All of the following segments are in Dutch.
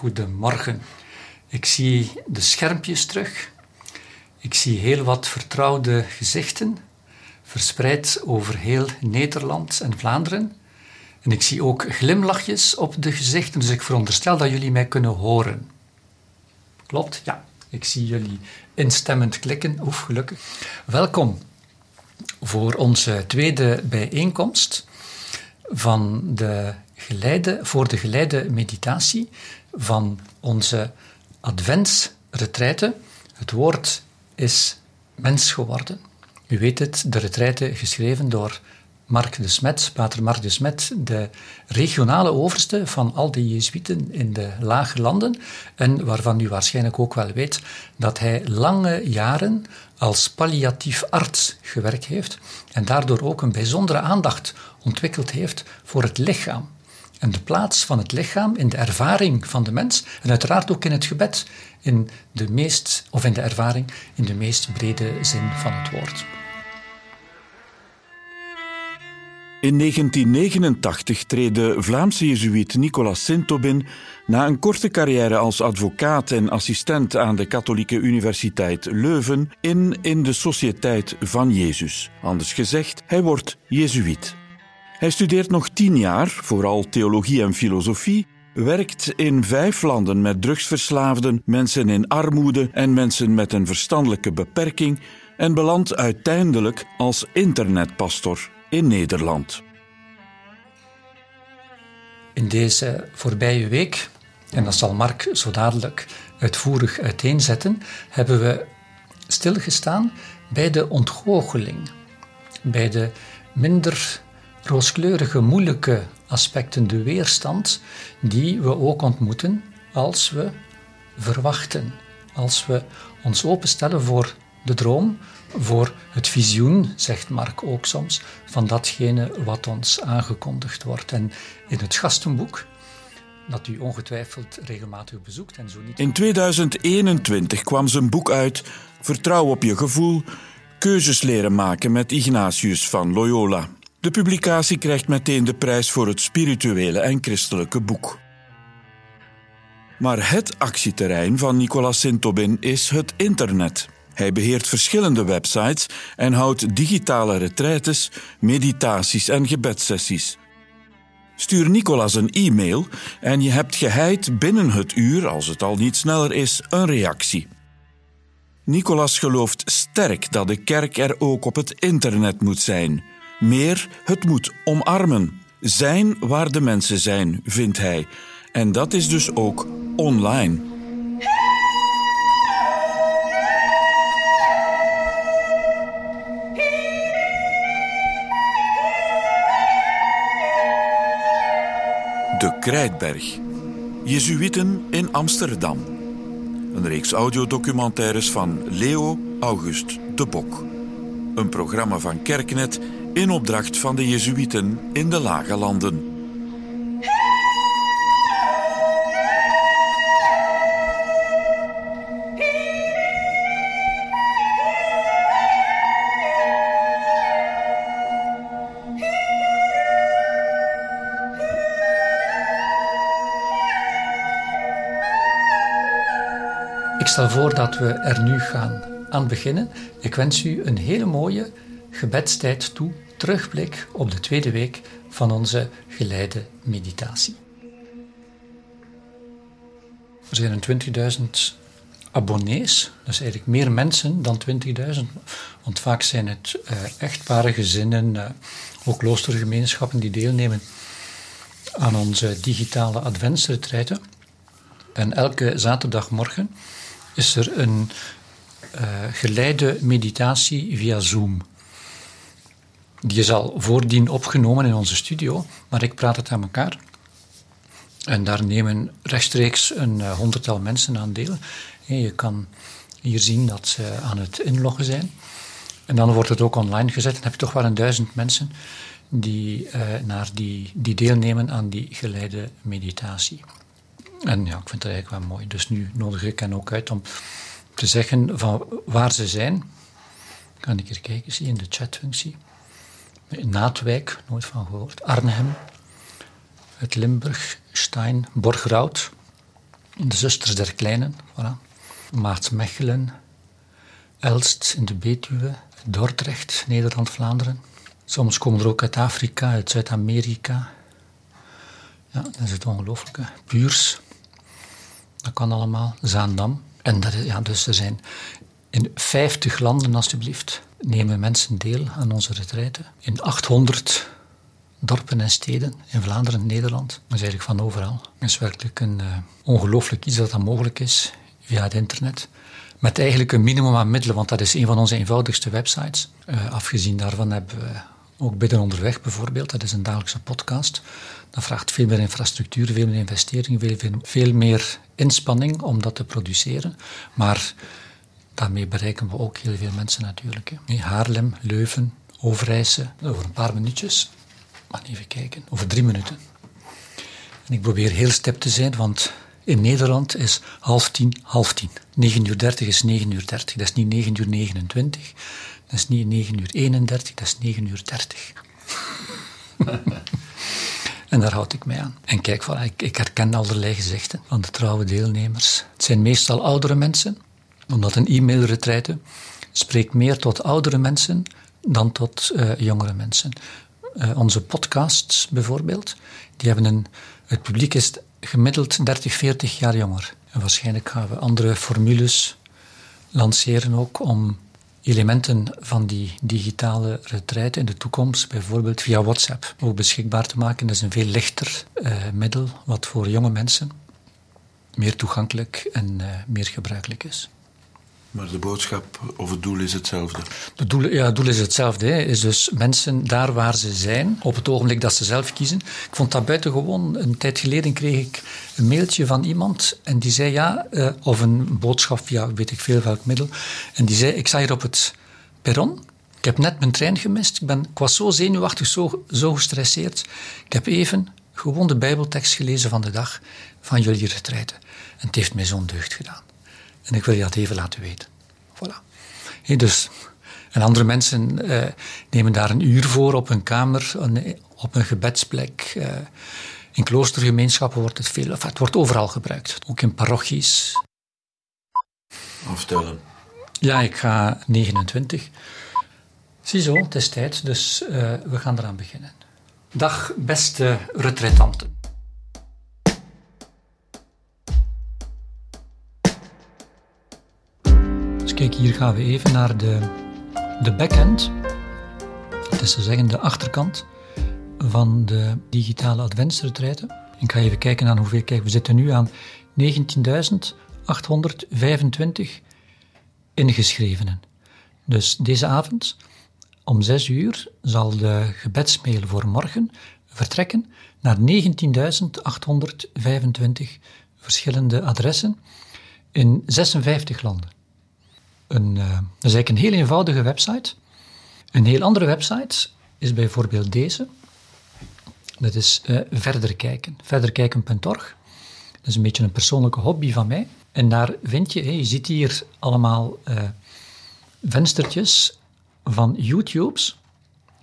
goedemorgen. Ik zie de schermpjes terug. Ik zie heel wat vertrouwde gezichten, verspreid over heel Nederland en Vlaanderen. En ik zie ook glimlachjes op de gezichten, dus ik veronderstel dat jullie mij kunnen horen. Klopt? Ja. Ik zie jullie instemmend klikken. Oef, gelukkig. Welkom voor onze tweede bijeenkomst van de geleide, voor de geleide meditatie van onze adventsretreite. Het woord is mens geworden. U weet het, de retraite geschreven door Mark de Smet, pater Mark de Smet, de regionale overste van al die Jezuïeten in de lage landen en waarvan u waarschijnlijk ook wel weet dat hij lange jaren als palliatief arts gewerkt heeft en daardoor ook een bijzondere aandacht ontwikkeld heeft voor het lichaam en de plaats van het lichaam in de ervaring van de mens en uiteraard ook in het gebed in de meest of in de ervaring in de meest brede zin van het woord. In 1989 treedt de Vlaamse jezuïet Nicolas Sintobin na een korte carrière als advocaat en assistent aan de Katholieke Universiteit Leuven in in de Sociëteit van Jezus. Anders gezegd, hij wordt jezuïet. Hij studeert nog tien jaar, vooral theologie en filosofie, werkt in vijf landen met drugsverslaafden, mensen in armoede en mensen met een verstandelijke beperking en belandt uiteindelijk als internetpastor in Nederland. In deze voorbije week, en dat zal Mark zo dadelijk uitvoerig uiteenzetten, hebben we stilgestaan bij de ontgoocheling, bij de minder rooskleurige, moeilijke aspecten, de weerstand, die we ook ontmoeten als we verwachten, als we ons openstellen voor de droom, voor het visioen, zegt Mark ook soms, van datgene wat ons aangekondigd wordt. En in het gastenboek, dat u ongetwijfeld regelmatig bezoekt en zo niet. In 2021 kwam zijn boek uit Vertrouw op je gevoel, keuzes leren maken met Ignatius van Loyola. De publicatie krijgt meteen de prijs voor het spirituele en christelijke boek. Maar het actieterrein van Nicolas Sintobin is het internet. Hij beheert verschillende websites en houdt digitale retraites, meditaties en gebedssessies. Stuur Nicolas een e-mail en je hebt geheid binnen het uur, als het al niet sneller is, een reactie. Nicolas gelooft sterk dat de kerk er ook op het internet moet zijn. Meer, het moet omarmen. Zijn waar de mensen zijn, vindt hij. En dat is dus ook online. De Krijtberg. Jezuïeten in Amsterdam. Een reeks audiodocumentaires van Leo August de Bok. Een programma van Kerknet in opdracht van de Jezuïeten in de Lage Landen. Ik stel voor dat we er nu gaan aan beginnen. Ik wens u een hele mooie gebedstijd toe, terugblik op de tweede week van onze geleide meditatie. Er zijn 20.000 abonnees, dat is eigenlijk meer mensen dan 20.000, want vaak zijn het uh, echtparen, gezinnen, uh, ook kloostergemeenschappen die deelnemen aan onze digitale adventsretreiten. En elke zaterdagmorgen is er een uh, geleide meditatie via Zoom. Die is al voordien opgenomen in onze studio, maar ik praat het aan elkaar. En daar nemen rechtstreeks een uh, honderdtal mensen aan deel. Je kan hier zien dat ze aan het inloggen zijn. En dan wordt het ook online gezet. Dan heb je toch wel een duizend mensen die, uh, naar die, die deelnemen aan die geleide meditatie. En ja, ik vind het eigenlijk wel mooi. Dus nu nodig ik hen ook uit om te zeggen van waar ze zijn. Kan ik hier kijken, zie je in de chatfunctie. Naatwijk, nooit van gehoord. Arnhem, het Limburg, Stein, Borgerhout, de Zusters der Kleinen, voilà. Maasmechelen, Elst in de Betuwe, Dordrecht, Nederland, Vlaanderen. Soms komen er ook uit Afrika, uit Zuid-Amerika. Ja, dat is het ongelooflijke. Puurs, dat kan allemaal. Zaandam. En dat ja, dus er zijn in 50 landen, alstublieft, nemen mensen deel aan onze retraite. In 800 dorpen en steden in Vlaanderen, Nederland. Dat is eigenlijk van overal. Het is werkelijk een uh, ongelooflijk iets dat dat mogelijk is via het internet. Met eigenlijk een minimum aan middelen, want dat is een van onze eenvoudigste websites. Uh, afgezien daarvan hebben we ook Bidden Onderweg bijvoorbeeld. Dat is een dagelijkse podcast. Dat vraagt veel meer infrastructuur, veel meer investering, veel, veel meer inspanning om dat te produceren. Maar daarmee bereiken we ook heel veel mensen natuurlijk. Hè. Haarlem, Leuven, Overijse. Over een paar minuutjes. Maar even kijken, over drie minuten. En ik probeer heel stip te zijn, want in Nederland is half tien, half tien. 9 uur 30 is 9 uur 30. Dat is niet 9 uur 29. Dat is niet 9 uur 31, dat is 9 uur 30. en daar houd ik mij aan. En kijk, van, ik, ik herken allerlei gezichten van de trouwe deelnemers. Het zijn meestal oudere mensen, omdat een e-mailretreite spreekt meer tot oudere mensen dan tot uh, jongere mensen. Uh, onze podcasts bijvoorbeeld, die hebben een, het publiek is gemiddeld 30, 40 jaar jonger. En waarschijnlijk gaan we andere formules lanceren ook om elementen van die digitale retraite in de toekomst, bijvoorbeeld via WhatsApp, ook beschikbaar te maken. Dat is een veel lichter uh, middel, wat voor jonge mensen meer toegankelijk en meer gebruikelijk is. Maar de boodschap of het doel is hetzelfde? Het doel, ja, het doel is hetzelfde. Hè. Is dus mensen daar waar ze zijn, op het ogenblik dat ze zelf kiezen. Ik vond dat buitengewoon. Een tijd geleden kreeg ik een mailtje van iemand en die zei ja, uh, of een boodschap via weet ik veel welk middel. En die zei: Ik sta hier op het perron. Ik heb net mijn trein gemist. Ik, ben, ik was zo zenuwachtig, zo, zo gestresseerd. Ik heb even gewoon de Bijbeltekst gelezen van de dag van jullie retreiten. En het heeft mij zo'n deugd gedaan. En ik wil je dat even laten weten. Voilà. Dus, en andere mensen uh, nemen daar een uur voor op een kamer, een, op een gebedsplek. Uh, in kloostergemeenschappen wordt het veel, het wordt overal gebruikt. Ook in parochies. Aftellen. Ja, ik ga 29. Ziezo, het is tijd, dus uh, we gaan eraan beginnen. Dag, beste retraitanten. Kijk, hier gaan we even naar de, de backend. Het is te zeggen de achterkant van de digitale adventsretreiten. Ik ga even kijken aan hoeveel. Kijk, we zitten nu aan 19.825 ingeschrevenen. Dus deze avond om 6 uur zal de gebedsmail voor morgen vertrekken naar 19.825 verschillende adressen in 56 landen. Een, uh, dat is eigenlijk een heel eenvoudige website. Een heel andere website is bijvoorbeeld deze. Dat is uh, Verder Kijken. Verderkijken.org. Dat is een beetje een persoonlijke hobby van mij. En daar vind je, je ziet hier allemaal uh, venstertjes van YouTubes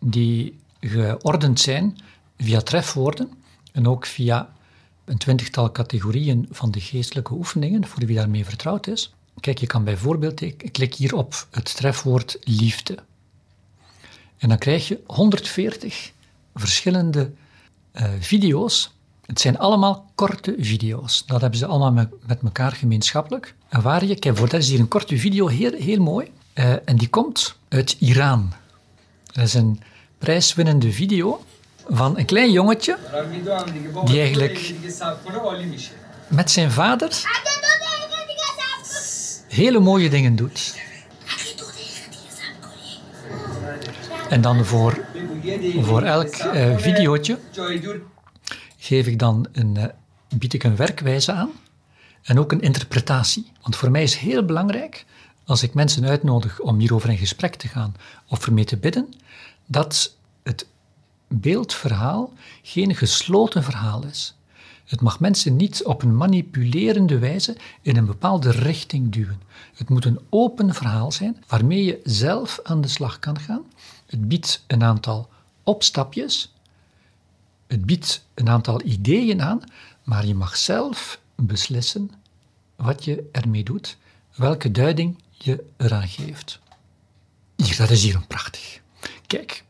die geordend zijn via trefwoorden en ook via een twintigtal categorieën van de geestelijke oefeningen, voor wie daarmee vertrouwd is. Kijk, je kan bijvoorbeeld, ik klik hier op het trefwoord liefde. En dan krijg je 140 verschillende uh, video's. Het zijn allemaal korte video's. Dat hebben ze allemaal met, met elkaar gemeenschappelijk. En waar je, kijk, voor dat is hier een korte video, heel, heel mooi. Uh, en die komt uit Iran. Dat is een prijswinnende video van een klein jongetje die eigenlijk met zijn vader hele mooie dingen doet. En dan voor, voor elk uh, videootje geef ik dan een, uh, bied ik een werkwijze aan en ook een interpretatie. Want voor mij is heel belangrijk, als ik mensen uitnodig om hierover in gesprek te gaan of ermee te bidden, dat het beeldverhaal geen gesloten verhaal is. Het mag mensen niet op een manipulerende wijze in een bepaalde richting duwen. Het moet een open verhaal zijn waarmee je zelf aan de slag kan gaan. Het biedt een aantal opstapjes. Het biedt een aantal ideeën aan, maar je mag zelf beslissen wat je ermee doet, welke duiding je eraan geeft. Hier, dat is hier prachtig. Kijk,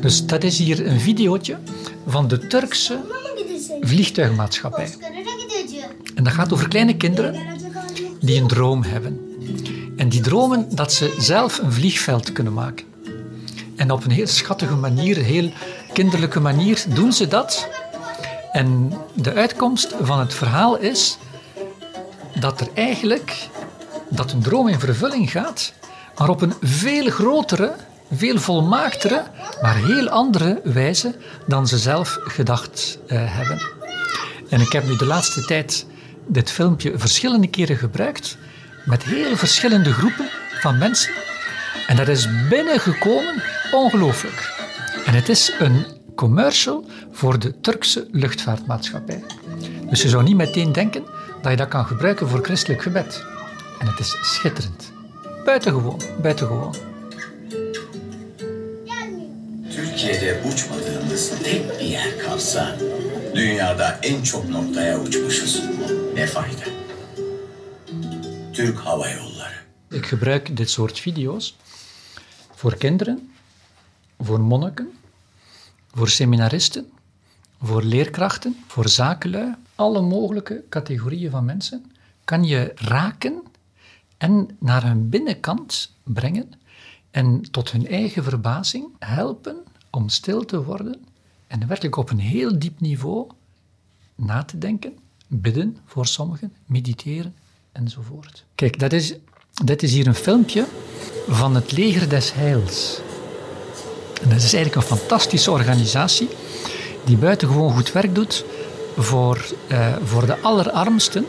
dus dat is hier een videootje van de Turkse vliegtuigmaatschappij. En dat gaat over kleine kinderen die een droom hebben. En die dromen dat ze zelf een vliegveld kunnen maken. En op een heel schattige manier, heel kinderlijke manier, doen ze dat. En de uitkomst van het verhaal is dat er eigenlijk dat een droom in vervulling gaat, maar op een veel grotere, veel volmaaktere, maar heel andere wijze dan ze zelf gedacht uh, hebben. En ik heb nu de laatste tijd dit filmpje verschillende keren gebruikt met heel verschillende groepen van mensen. En dat is binnengekomen ongelooflijk. En het is een commercial voor de Turkse luchtvaartmaatschappij. Dus je zou niet meteen denken dat je dat kan gebruiken voor christelijk gebed. En het is schitterend. Buitengewoon, buitengewoon. Uçmadığımız tek bir yer kalsa dünyada en çok noktaya uçmuşuz. Ne fayda? Türk Hava Yolları. Ik gebruik dit soort video's voor kinderen, voor monniken, voor seminaristen, voor leerkrachten, voor zakenlui, alle mogelijke categorieën van mensen kan je raken en naar hun binnenkant brengen en tot hun eigen verbazing helpen om stil te worden en werkelijk op een heel diep niveau na te denken, bidden voor sommigen, mediteren enzovoort. Kijk, dat is, dat is hier een filmpje van het Leger des Heils. En dat is eigenlijk een fantastische organisatie die buitengewoon goed werk doet voor, uh, voor de allerarmsten.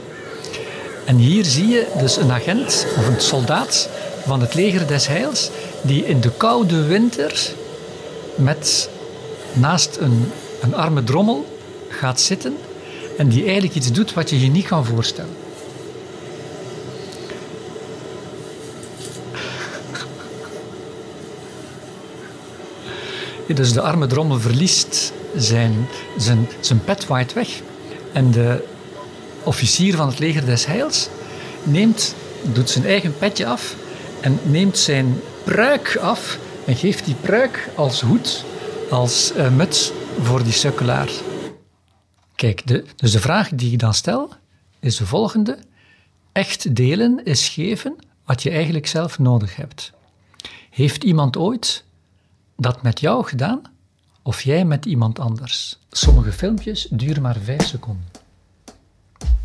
En hier zie je dus een agent of een soldaat van het leger des Heils die in de koude winter met naast een, een arme drommel gaat zitten en die eigenlijk iets doet wat je je niet kan voorstellen. Dus de arme drommel verliest zijn, zijn, zijn pet waait weg. En de officier van het leger des Heils neemt, doet zijn eigen petje af en neemt zijn pruik af en geeft die pruik als hoed, als uh, muts voor die sukkelaar. Kijk, de, dus de vraag die ik dan stel is de volgende. Echt delen is geven wat je eigenlijk zelf nodig hebt. Heeft iemand ooit dat met jou gedaan of jij met iemand anders? Sommige filmpjes duren maar vijf seconden.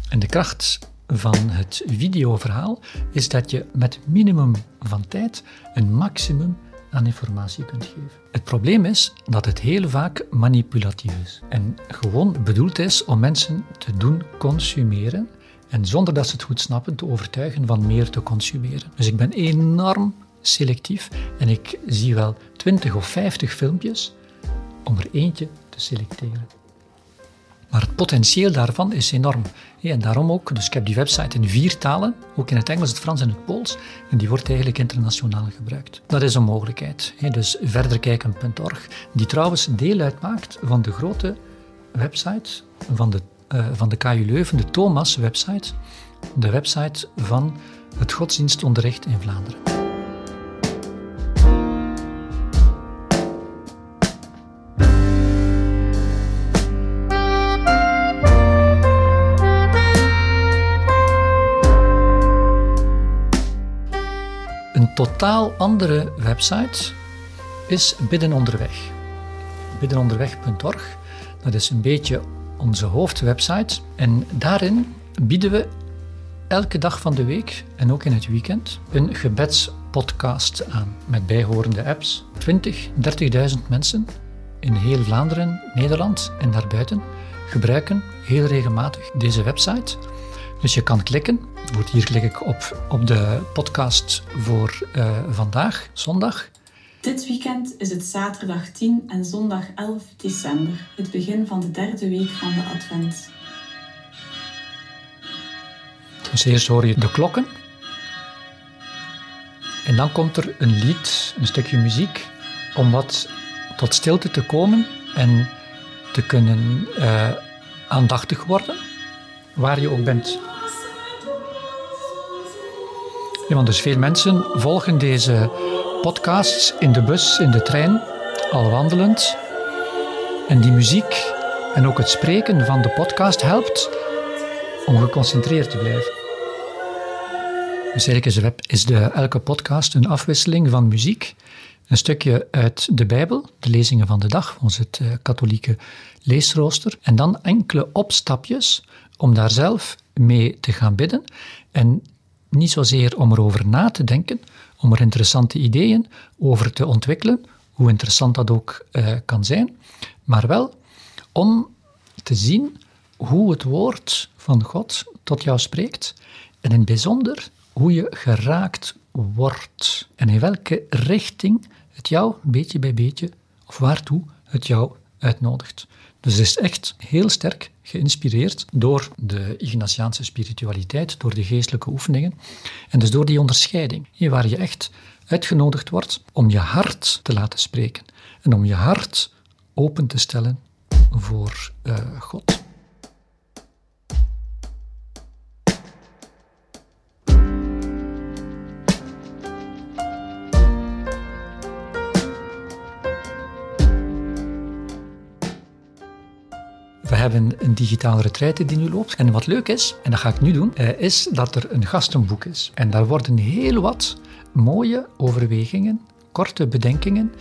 En de kracht van het videoverhaal is dat je met minimum van tijd een maximum aan informatie kunt geven. Het probleem is dat het heel vaak manipulatief is en gewoon bedoeld is om mensen te doen consumeren en zonder dat ze het goed snappen te overtuigen van meer te consumeren. Dus ik ben enorm selectief en ik zie wel 20 of 50 filmpjes om er eentje te selecteren. Maar het potentieel daarvan is enorm. En daarom ook, dus ik heb die website in vier talen, ook in het Engels, het Frans en het Pools, en die wordt eigenlijk internationaal gebruikt. Dat is een mogelijkheid. Dus verderkijken.org, die trouwens deel uitmaakt van de grote website van de, uh, van de KU Leuven, de Thomas-website, de website van het godsdienstonderricht in Vlaanderen. Totaal andere website is Bidden Onderweg. Biddenonderweg.org, dat is een beetje onze hoofdwebsite. En daarin bieden we elke dag van de week en ook in het weekend een gebedspodcast aan met bijhorende apps. 20, 30.000 mensen in heel Vlaanderen, Nederland en daarbuiten gebruiken heel regelmatig deze website. Dus je kan klikken hier klik ik op, op de podcast voor uh, vandaag, zondag. Dit weekend is het zaterdag 10 en zondag 11 december, het begin van de derde week van de Advent. Dus eerst hoor je de klokken. En dan komt er een lied, een stukje muziek, om wat tot stilte te komen en te kunnen uh, aandachtig worden waar je ook bent. Ja, want dus veel mensen volgen deze podcasts in de bus, in de trein, al wandelend. En die muziek en ook het spreken van de podcast helpt om geconcentreerd te blijven. Dus eigenlijk is, de, elke podcast een afwisseling van muziek, een stukje uit de Bijbel, de lezingen van de dag, ons het uh, katholieke leesrooster, en dan enkele opstapjes om daar zelf mee te gaan bidden. En niet zozeer om erover na te denken, om er interessante ideeën over te ontwikkelen, hoe interessant dat ook uh, kan zijn, maar wel om te zien hoe het woord van God tot jou spreekt en in het bijzonder hoe je geraakt wordt en in welke richting het jou beetje bij beetje of waartoe het jou Dus het is echt heel sterk geïnspireerd door de Ignatiaanse spiritualiteit, door de geestelijke oefeningen en dus door die onderscheiding, waar je echt uitgenodigd wordt om je hart te laten spreken en om je hart open te stellen voor uh, God. Hebben een digitale retraite die nu loopt. En wat leuk is, en dat ga ik nu doen, eh, is dat er een gastenboek is. En daar worden heel wat mooie overwegingen, korte bedenkingen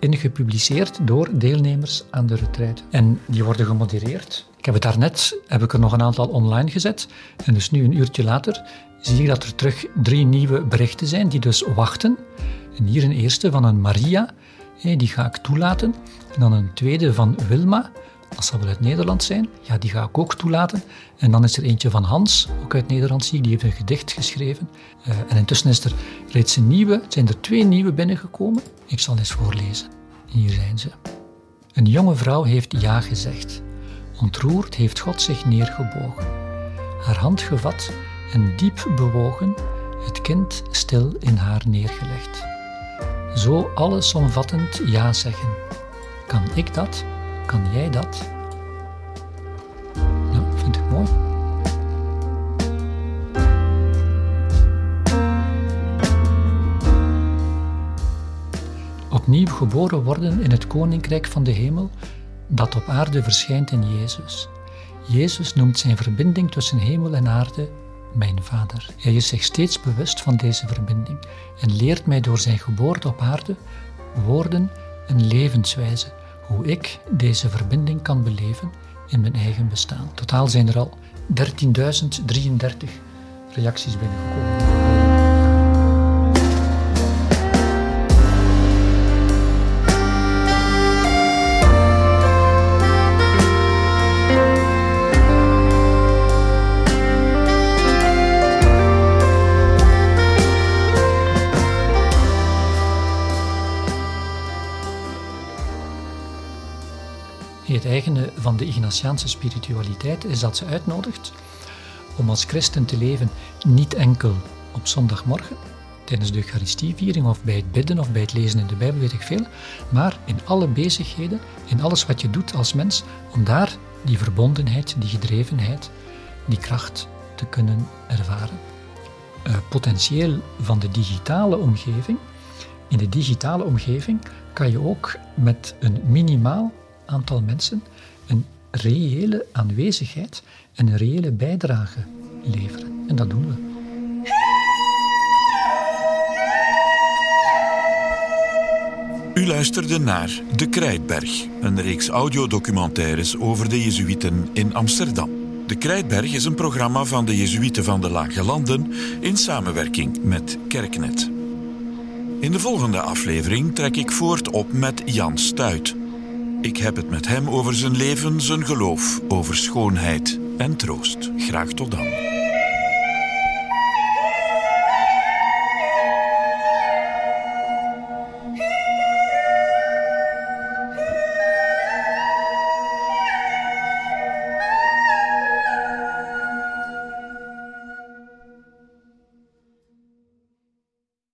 in gepubliceerd door deelnemers aan de retraite. En die worden gemodereerd. Ik heb het daarnet, heb ik er nog een aantal online gezet. En dus nu een uurtje later zie ik dat er terug drie nieuwe berichten zijn die dus wachten. En hier een eerste van een Maria, die ga ik toelaten. En dan een tweede van Wilma, dat zal wel uit Nederland zijn. Ja, die ga ik ook toelaten. En dan is er eentje van Hans, ook uit Nederland zie ik, die heeft een gedicht geschreven. Uh, en intussen is er reeds een nieuwe, zijn er twee nieuwe binnengekomen. Ik zal eens voorlezen. Hier zijn ze. Een jonge vrouw heeft ja gezegd. Ontroerd heeft God zich neergebogen. Haar hand gevat en diep bewogen, het kind stil in haar neergelegd. Zo allesomvattend ja zeggen. Kan ik dat? Kan jij dat? Nou, vind ik mooi. Opnieuw geboren worden in het koninkrijk van de hemel dat op aarde verschijnt in Jezus. Jezus noemt zijn verbinding tussen hemel en aarde mijn Vader. Hij is zich steeds bewust van deze verbinding en leert mij door zijn geboorte op aarde woorden en levenswijze hoe ik deze verbinding kan beleven in mijn eigen bestaan. Totaal zijn er al 13.033 reacties binnengekomen. Van de Ignatiaanse spiritualiteit is dat ze uitnodigt om als christen te leven niet enkel op zondagmorgen, tijdens de Eucharistieviering of bij het bidden of bij het lezen in de Bijbel, weet ik veel, maar in alle bezigheden, in alles wat je doet als mens, om daar die verbondenheid, die gedrevenheid, die kracht te kunnen ervaren. Uh, potentieel van de digitale omgeving. In de digitale omgeving kan je ook met een minimaal aantal mensen reële aanwezigheid en een reële bijdrage leveren. En dat doen we. U luisterde naar De Krijtberg, een reeks audiodocumentaires over de Jezuïeten in Amsterdam. De Krijtberg is een programma van de Jezuïeten van de Lage Landen in samenwerking met Kerknet. In de volgende aflevering trek ik voort op met Jan Stuit. Ik heb het met hem over zijn leven, zijn geloof, over schoonheid en troost. Graag tot dan.